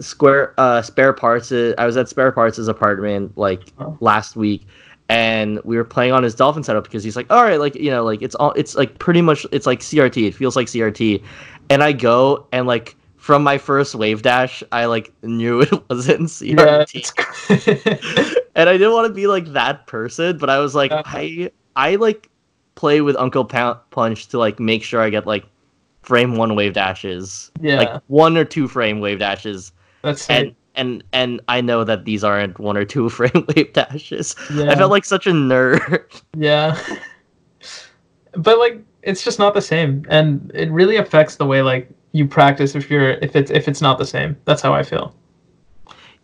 Square uh Spare Parts. I was at Spare Parts' apartment like Oh. last week and we were playing on his dolphin setup because he's like, "All right, like, you know, like it's all it's like pretty much it's like CRT. It feels like CRT." And I go and like from my first wave dash, I like knew it wasn't CRT. it's and I didn't want to be like that person, but I was like, Uh-huh. I I like play with UnclePunch to like make sure I get like frame one wave dashes, yeah, like one or two frame wave dashes, that's and and and I know that these aren't one or two frame wave dashes. yeah, I felt like such a nerd. yeah. but like, it's just not the same, and it really affects the way like you practice if you're if it's if it's not the same. That's how I feel.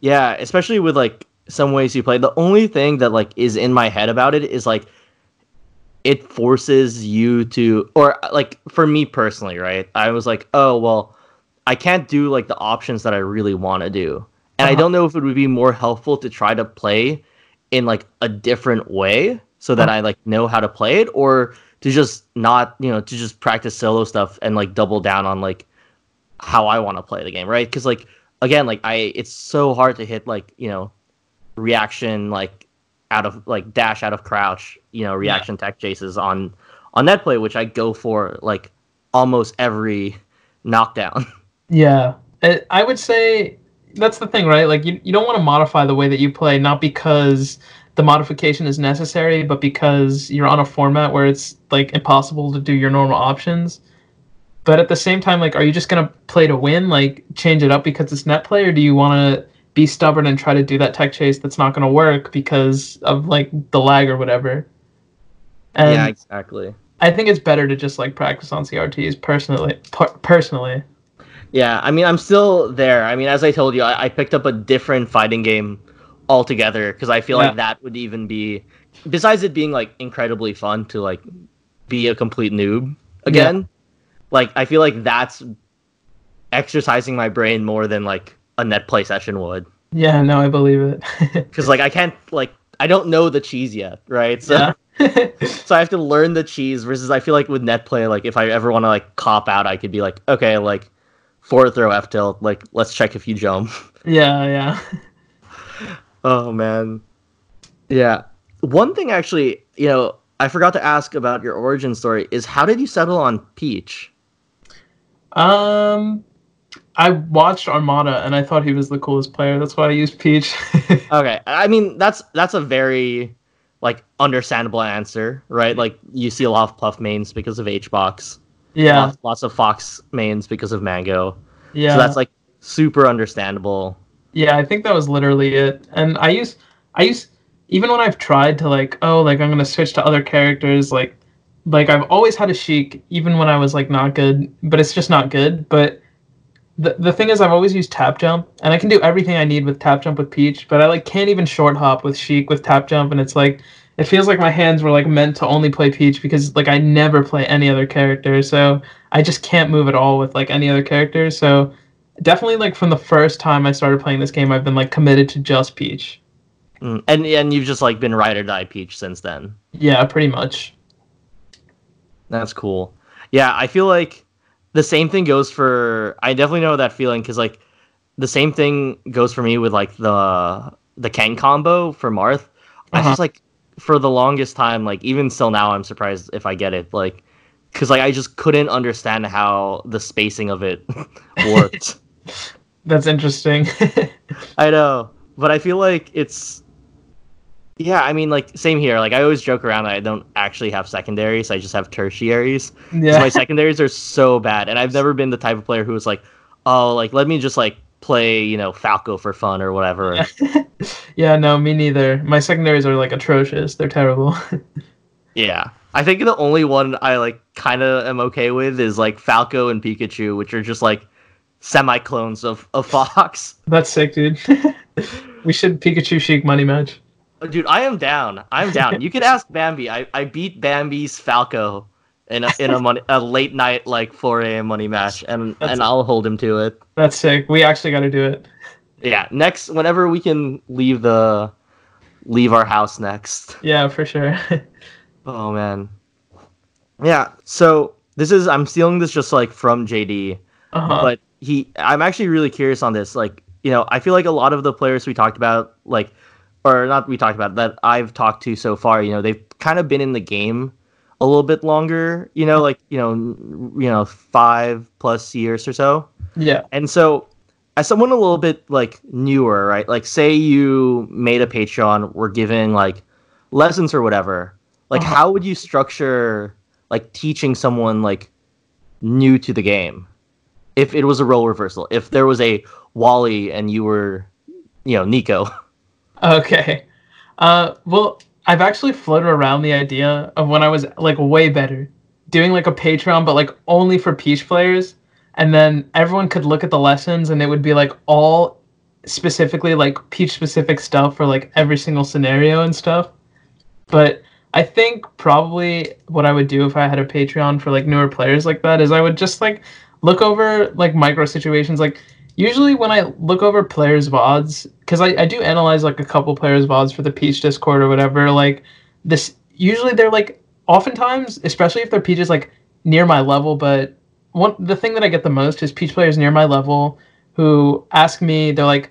yeah, especially with like some ways you play. The only thing that like is in my head about it is like it forces you to or like for me personally, right? I was like, "Oh, well, I can't do like the options that I really want to do." And uh-huh. I don't know if it would be more helpful to try to play in like a different way so that uh-huh. I like know how to play it or to just not, you know, to just practice solo stuff and like double down on like how I want to play the game, right? Cuz like again, like I it's so hard to hit like, you know, reaction like out of like dash out of crouch, you know, reaction yeah. tech chases on on net play, which I go for like almost every knockdown. Yeah, I would say that's the thing, right? Like you, you don't want to modify the way that you play, not because the modification is necessary, but because you're on a format where it's like impossible to do your normal options. But at the same time, like, are you just gonna play to win? Like, change it up because it's net play, or do you want to be stubborn and try to do that tech chase that's not going to work because of like the lag or whatever. And yeah, exactly. I think it's better to just like practice on CRTs personally. Per- personally. Yeah, I mean, I'm still there. I mean, as I told you, I, I picked up a different fighting game altogether because I feel yeah. like that would even be, besides it being like incredibly fun to like be a complete noob again. Yeah. Like, I feel like that's exercising my brain more than like a net play session would. Yeah, no, I believe it. Because like I can't like I don't know the cheese yet, right? So yeah. so I have to learn the cheese. Versus I feel like with net play, like if I ever want to like cop out, I could be like, okay, like forward throw F tilt, like let's check if you jump. Yeah, yeah. oh man, yeah. One thing actually, you know, I forgot to ask about your origin story is how did you settle on Peach? Um, I watched Armada and I thought he was the coolest player. That's why I used Peach. okay, I mean that's that's a very like understandable answer, right? Like you see a lot of Puff mains because of HBox. Yeah. Lots, lots of Fox mains because of Mango. Yeah. So that's like super understandable. Yeah, I think that was literally it. And I use I use even when I've tried to like, oh, like I'm gonna switch to other characters, like like I've always had a Sheik, even when I was like not good, but it's just not good. But the, the thing is I've always used tap jump and I can do everything I need with tap jump with Peach, but I like can't even short hop with Sheik with tap jump and it's like it feels like my hands were like meant to only play Peach because like I never play any other character, so I just can't move at all with like any other character. So definitely like from the first time I started playing this game I've been like committed to just Peach. Mm, and and you've just like been ride or die Peach since then. Yeah, pretty much. That's cool. Yeah, I feel like the same thing goes for I definitely know that feeling because like the same thing goes for me with like the the Ken combo for Marth. Uh-huh. I just like for the longest time, like even still now, I'm surprised if I get it. Like, because like I just couldn't understand how the spacing of it worked. That's interesting. I know, but I feel like it's yeah, I mean, like same here. Like I always joke around that I don't actually have secondaries; I just have tertiaries. Yeah, my secondaries are so bad, and I've never been the type of player who was like, "Oh, like let me just like play, you know, Falco for fun or whatever." Yeah, yeah no, me neither. My secondaries are like atrocious; they're terrible. yeah, I think the only one I like kind of am okay with is like Falco and Pikachu, which are just like semi clones of of Fox. That's sick, dude. we should Pikachu Sheik money match. Dude, I am down. I'm down. You could ask Bambi. I, I beat Bambi's Falco in a, in a money a late night like 4 a.m. money match, and that's, and I'll hold him to it. That's sick. We actually got to do it. Yeah, next whenever we can leave the leave our house next. Yeah, for sure. oh man. Yeah. So this is I'm stealing this just like from JD, uh-huh. but he I'm actually really curious on this. Like you know I feel like a lot of the players we talked about like or not we talked about that I've talked to so far, you know, they've kind of been in the game a little bit longer, you know, like, you know, you know, 5 plus years or so. Yeah. And so as someone a little bit like newer, right? Like say you made a Patreon, we're giving like lessons or whatever. Like uh-huh. how would you structure like teaching someone like new to the game? If it was a role reversal, if there was a Wally and you were, you know, Nico. Okay. Uh, well, I've actually floated around the idea of when I was like way better, doing like a Patreon, but like only for Peach players, and then everyone could look at the lessons, and it would be like all specifically like peach specific stuff for like every single scenario and stuff. But I think probably what I would do if I had a Patreon for like newer players like that is I would just like look over like micro situations. Like usually when I look over players' VODs, because I, I do analyze like a couple players' VODs for the Peach Discord or whatever, like this usually they're like oftentimes, especially if their Peach is like near my level, but one the thing that I get the most is Peach players near my level who ask me, they're like,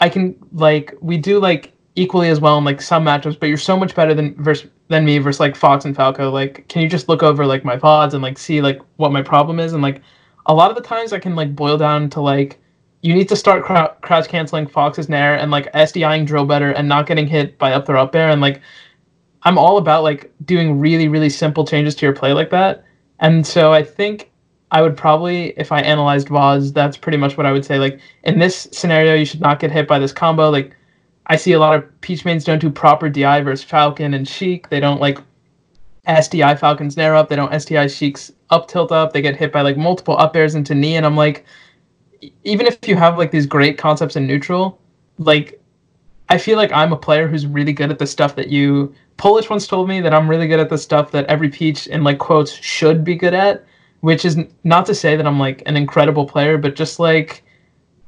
I can like we do like equally as well in like some matchups, but you're so much better than versus than me versus like Fox and Falco. Like, can you just look over like my VODs and like see like what my problem is? And like a lot of the times I can like boil down to like you need to start crowd, crouch canceling Fox's Nair and like SDIing drill better and not getting hit by up throw up air and like I'm all about like doing really really simple changes to your play like that. And so I think I would probably, if I analyzed VODs, that's pretty much what I would say. Like in this scenario, you should not get hit by this combo. Like I see a lot of Peach mains don't do proper DI versus Falcon and Sheik. They don't like SDI Falcon's Nair up. They don't SDI Sheik's up tilt up. They get hit by like multiple up airs into knee. And I'm like, even if you have like these great concepts in neutral, like I feel like I'm a player who's really good at the stuff that you. Polish once told me that I'm really good at the stuff that every Peach in like quotes should be good at which is not to say that I'm like an incredible player, but just like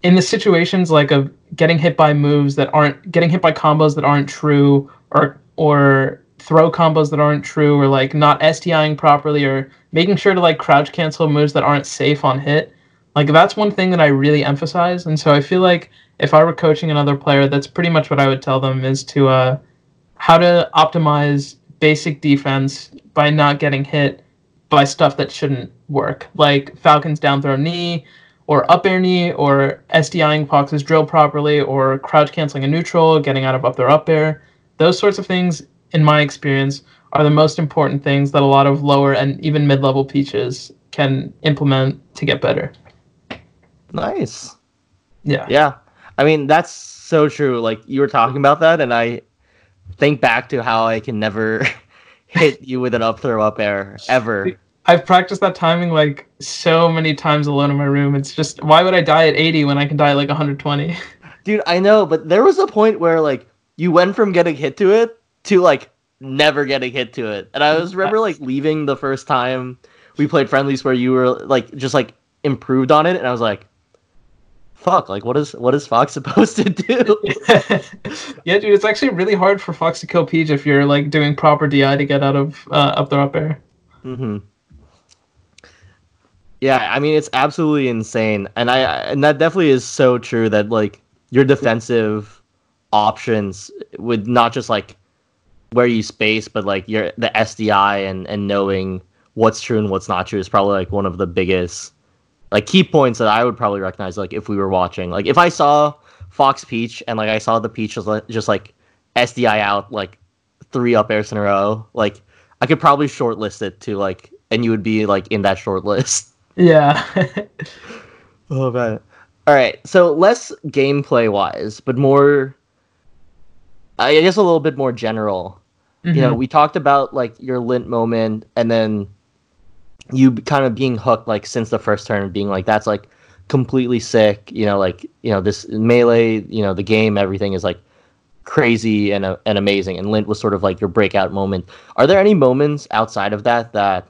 in the situations like of getting hit by moves that aren't getting hit by combos that aren't true or or throw combos that aren't true or like not SDIing properly or making sure to like crouch cancel moves that aren't safe on hit. Like that's one thing that I really emphasize. And so I feel like if I were coaching another player, that's pretty much what I would tell them is to uh how to optimize basic defense by not getting hit by stuff that shouldn't work, like Falcon's down throw knee, or up air knee, or SDIing Fox's drill properly, or crouch canceling a neutral, getting out of up their up air. Those sorts of things, in my experience, are the most important things that a lot of lower and even mid level peaches can implement to get better. Nice. Yeah. Yeah. I mean, that's so true. Like you were talking about that, and I think back to how I can never hit you with an up throw up air ever. I've practiced that timing like so many times alone in my room. It's just why would I die at 80 when I can die at like 120? Dude, I know, but there was a point where like you went from getting hit to it to like never getting hit to it. And I was remember like leaving the first time we played friendlies where you were like just like improved on it and I was like fuck, like what is what is Fox supposed to do? yeah, dude, it's actually really hard for Fox to kill Peach if you're like doing proper DI to get out of uh, up there up air. Mm-hmm. Yeah, I mean it's absolutely insane, and I and that definitely is so true that like your defensive options would not just like where you space, but like your the SDI and and knowing what's true and what's not true is probably like one of the biggest like key points that I would probably recognize like if we were watching. Like if I saw Fox Peach and like I saw the Peach just like, just like SDI out like three up airs in a row, like I could probably shortlist it to like and you would be like in that short list. Yeah. oh man. All right. So less gameplay wise, but more I guess a little bit more general. Mm-hmm. You know, mm-hmm. we talked about like your lint moment and then you kind of being hooked like since the first turn, being like that's like completely sick. You know, like you know this melee, you know the game, everything is like crazy and uh, and amazing. And Lint was sort of like your breakout moment. Are there any moments outside of that that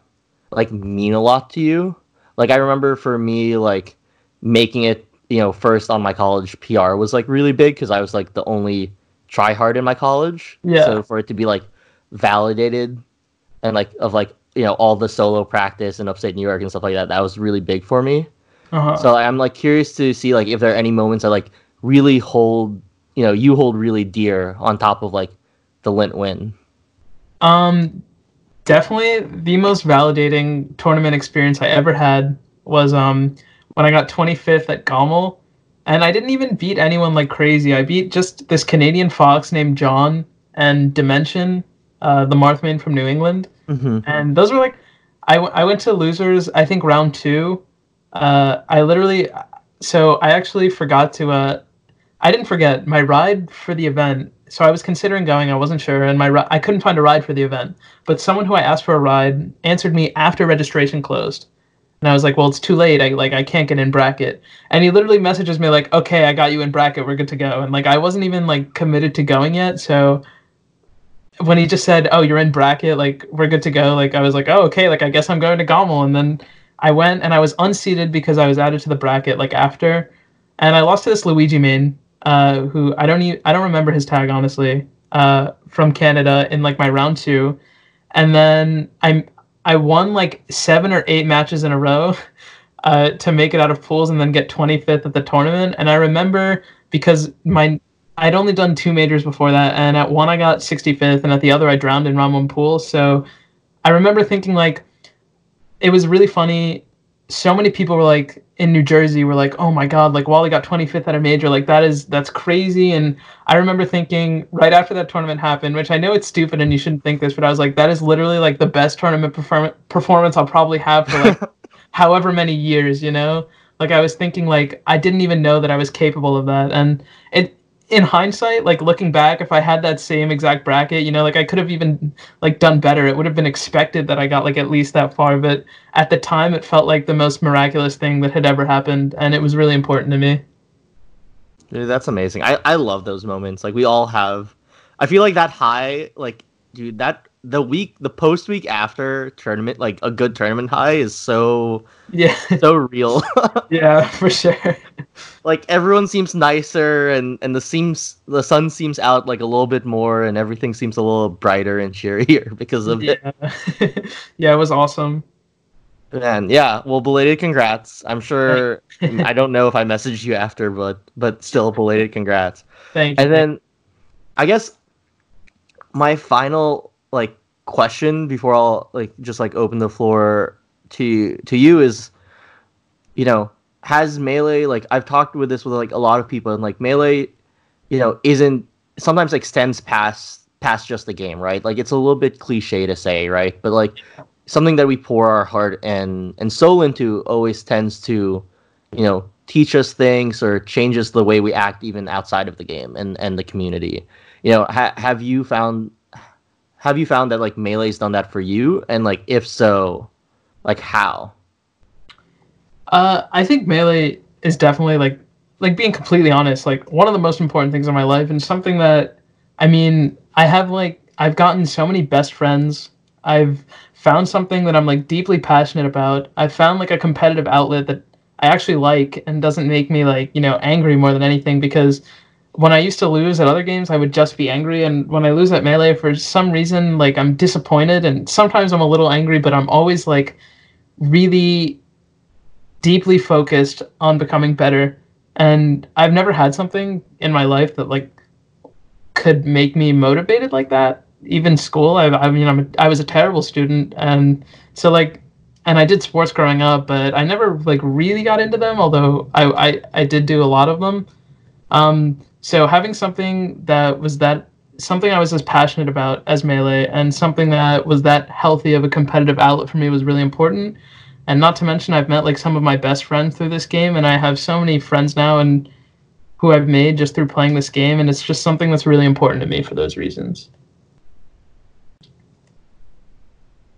like mean a lot to you? Like I remember for me, like making it, you know, first on my college PR was like really big because I was like the only try hard in my college. Yeah. So for it to be like validated and like of like you know all the solo practice in upstate New York and stuff like that. That was really big for me. Uh-huh. So I'm like curious to see like if there are any moments that like really hold you know you hold really dear on top of like the Lint win. Um, definitely the most validating tournament experience I ever had was um when I got 25th at GOML. And I didn't even beat anyone like crazy. I beat just this Canadian fox named John and Dimension, uh, the Marth main from New England. Mm-hmm. And those were like, I, w- I went to losers, I think round two. Uh, I literally, so I actually forgot to, uh, I didn't forget my ride for the event. So I was considering going, I wasn't sure, and my I couldn't find a ride for the event. But someone who I asked for a ride answered me after registration closed, And I was like, well, it's too late. I like I can't get in bracket. And he literally messages me like, okay, I got you in bracket. We're good to go. And like I wasn't even like committed to going yet. So when he just said, oh, you're in bracket, like we're good to go. Like I was like, oh, okay. Like I guess I'm going to GOML. And then I went and I was unseated because I was added to the bracket like after, and I lost to this Luigi main, uh, who I don't even I don't remember his tag honestly, uh, from Canada in like my round two, and then I I won like seven or eight matches in a row uh, to make it out of pools and then get 25th at the tournament. And I remember because my I'd only done two majors before that, and at one I got 65th, and at the other I drowned in round one pool. So I remember thinking like it was really funny. So many people were like in New Jersey were like, "Oh my god, like Wally got 25th at a major. Like that is that's crazy." And I remember thinking right after that tournament happened, which I know it's stupid and you shouldn't think this, but I was like, "That is literally like the best tournament perform- performance I'll probably have for like however many years." You know, like I was thinking like I didn't even know that I was capable of that, and it in hindsight, like looking back, if I had that same exact bracket, you know, like I could have even like done better. It would have been expected that I got like at least that far, but at the time it felt like the most miraculous thing that had ever happened and it was really important to me. Dude, that's amazing. I I love those moments. Like we all have I feel like that high like dude, that the week the post week after tournament like a good tournament high is so yeah. so real. Yeah for sure. Like everyone seems nicer and and the seems the sun seems out like a little bit more and everything seems a little brighter and cheerier because of yeah. it. Yeah. It was awesome. And yeah. Well belated congrats. I'm sure i don't know if i messaged you after but but still belated congrats. Thank you. and then i guess my final like question before I'll like just like open the floor to to you is you know has melee like I've talked with this with like a lot of people and like melee you know isn't sometimes extends past past just the game right? Like it's a little bit cliche to say right? But like something that we pour our heart and and soul into always tends to you know teach us things or changes the way we act even outside of the game and and the community. You know ha- have you found have you found that like melee's done that for you? And like if so like how? Uh i think melee is definitely like like being completely honest like one of the most important things in my life and something that i mean i have like i've gotten so many best friends. I've found something that i'm like deeply passionate about. I've found like a competitive outlet that i actually like and doesn't make me like you know angry more than anything because when I used to lose at other games, I would just be angry, and when I lose at melee, for some reason, like I'm disappointed, and sometimes I'm a little angry, but I'm always like really deeply focused on becoming better. And I've never had something in my life that like could make me motivated like that. Even school, I, I mean, I'm a, I was a terrible student, and so like, and I did sports growing up, but I never like really got into them. Although I I, I did do a lot of them. Um, so having something that was that something I was as passionate about as melee and something that was that healthy of a competitive outlet for me was really important. And not to mention I've met like some of my best friends through this game and I have so many friends now and who I've made just through playing this game and it's just something that's really important to me for those reasons.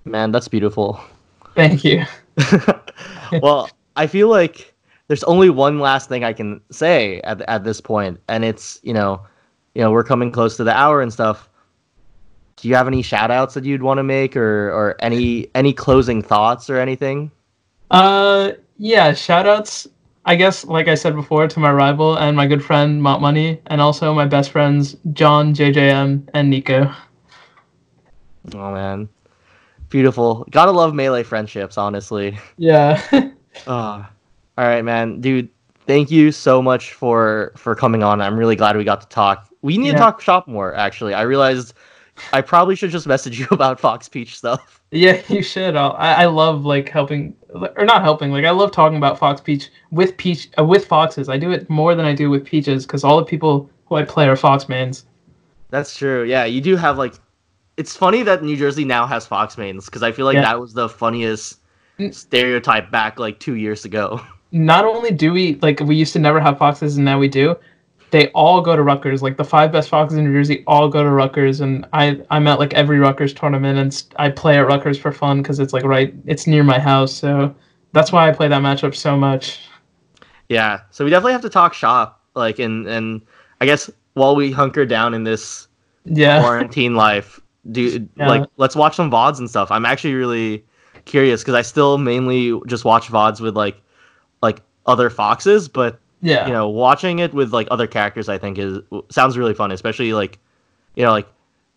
Man, that's beautiful. Thank you. well, I feel like there's only one last thing I can say at at this point, and it's you know, you know, we're coming close to the hour and stuff. Do you have any shout outs that you'd want to make or or any any closing thoughts or anything? Uh yeah, shout outs I guess like I said before to my rival and my good friend Mott Money and also my best friends John, JJM and Nico. Oh man. Beautiful. Gotta love melee friendships, honestly. Yeah. uh, all right, man, dude. Thank you so much for for coming on. I'm really glad we got to talk. We need yeah. to talk shop more. Actually, I realized I probably should just message you about Fox Peach stuff. Yeah, you should. I I love like helping or not helping. Like I love talking about Fox Peach with Peach uh, with Foxes. I do it more than I do with Peaches because all the people who I play are Fox mains. That's true. Yeah, you do have like. It's funny that New Jersey now has Fox mains because I feel like yeah. that was the funniest stereotype back like two years ago. not only do we like we used to never have foxes and now we do they all go to Rutgers. Like the five best foxes in New Jersey all go to Rutgers, and I I'm at like every Rutgers tournament, and I play at Rutgers for fun because it's like right, it's near my house. So that's why I play that matchup so much. Yeah, so we definitely have to talk shop, like, and and I guess while we hunker down in this Yeah. quarantine life, do Yeah. like let's watch some vods and stuff. I'm actually really curious because I still mainly just watch vods with like like other foxes, but yeah. you know, watching it with like other characters, I think is sounds really fun, especially like you know like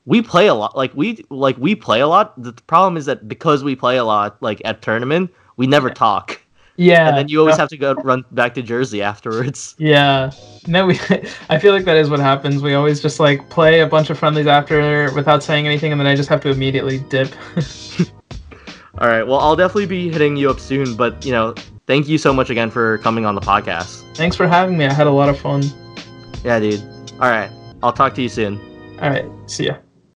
we play a lot like we like we play a lot the problem is that because we play a lot like at tournament we never talk yeah. and then you always have to go run back to jersey afterwards Yeah. No, we. I feel like that is what happens. We always just like play a bunch of friendlies after without saying anything, and then I just have to immediately dip. all right well i'll definitely be hitting you up soon but you know thank you so much again for coming on the podcast Thanks for having me. I had a lot of fun. yeah dude all right i'll talk to you soon All right. See ya.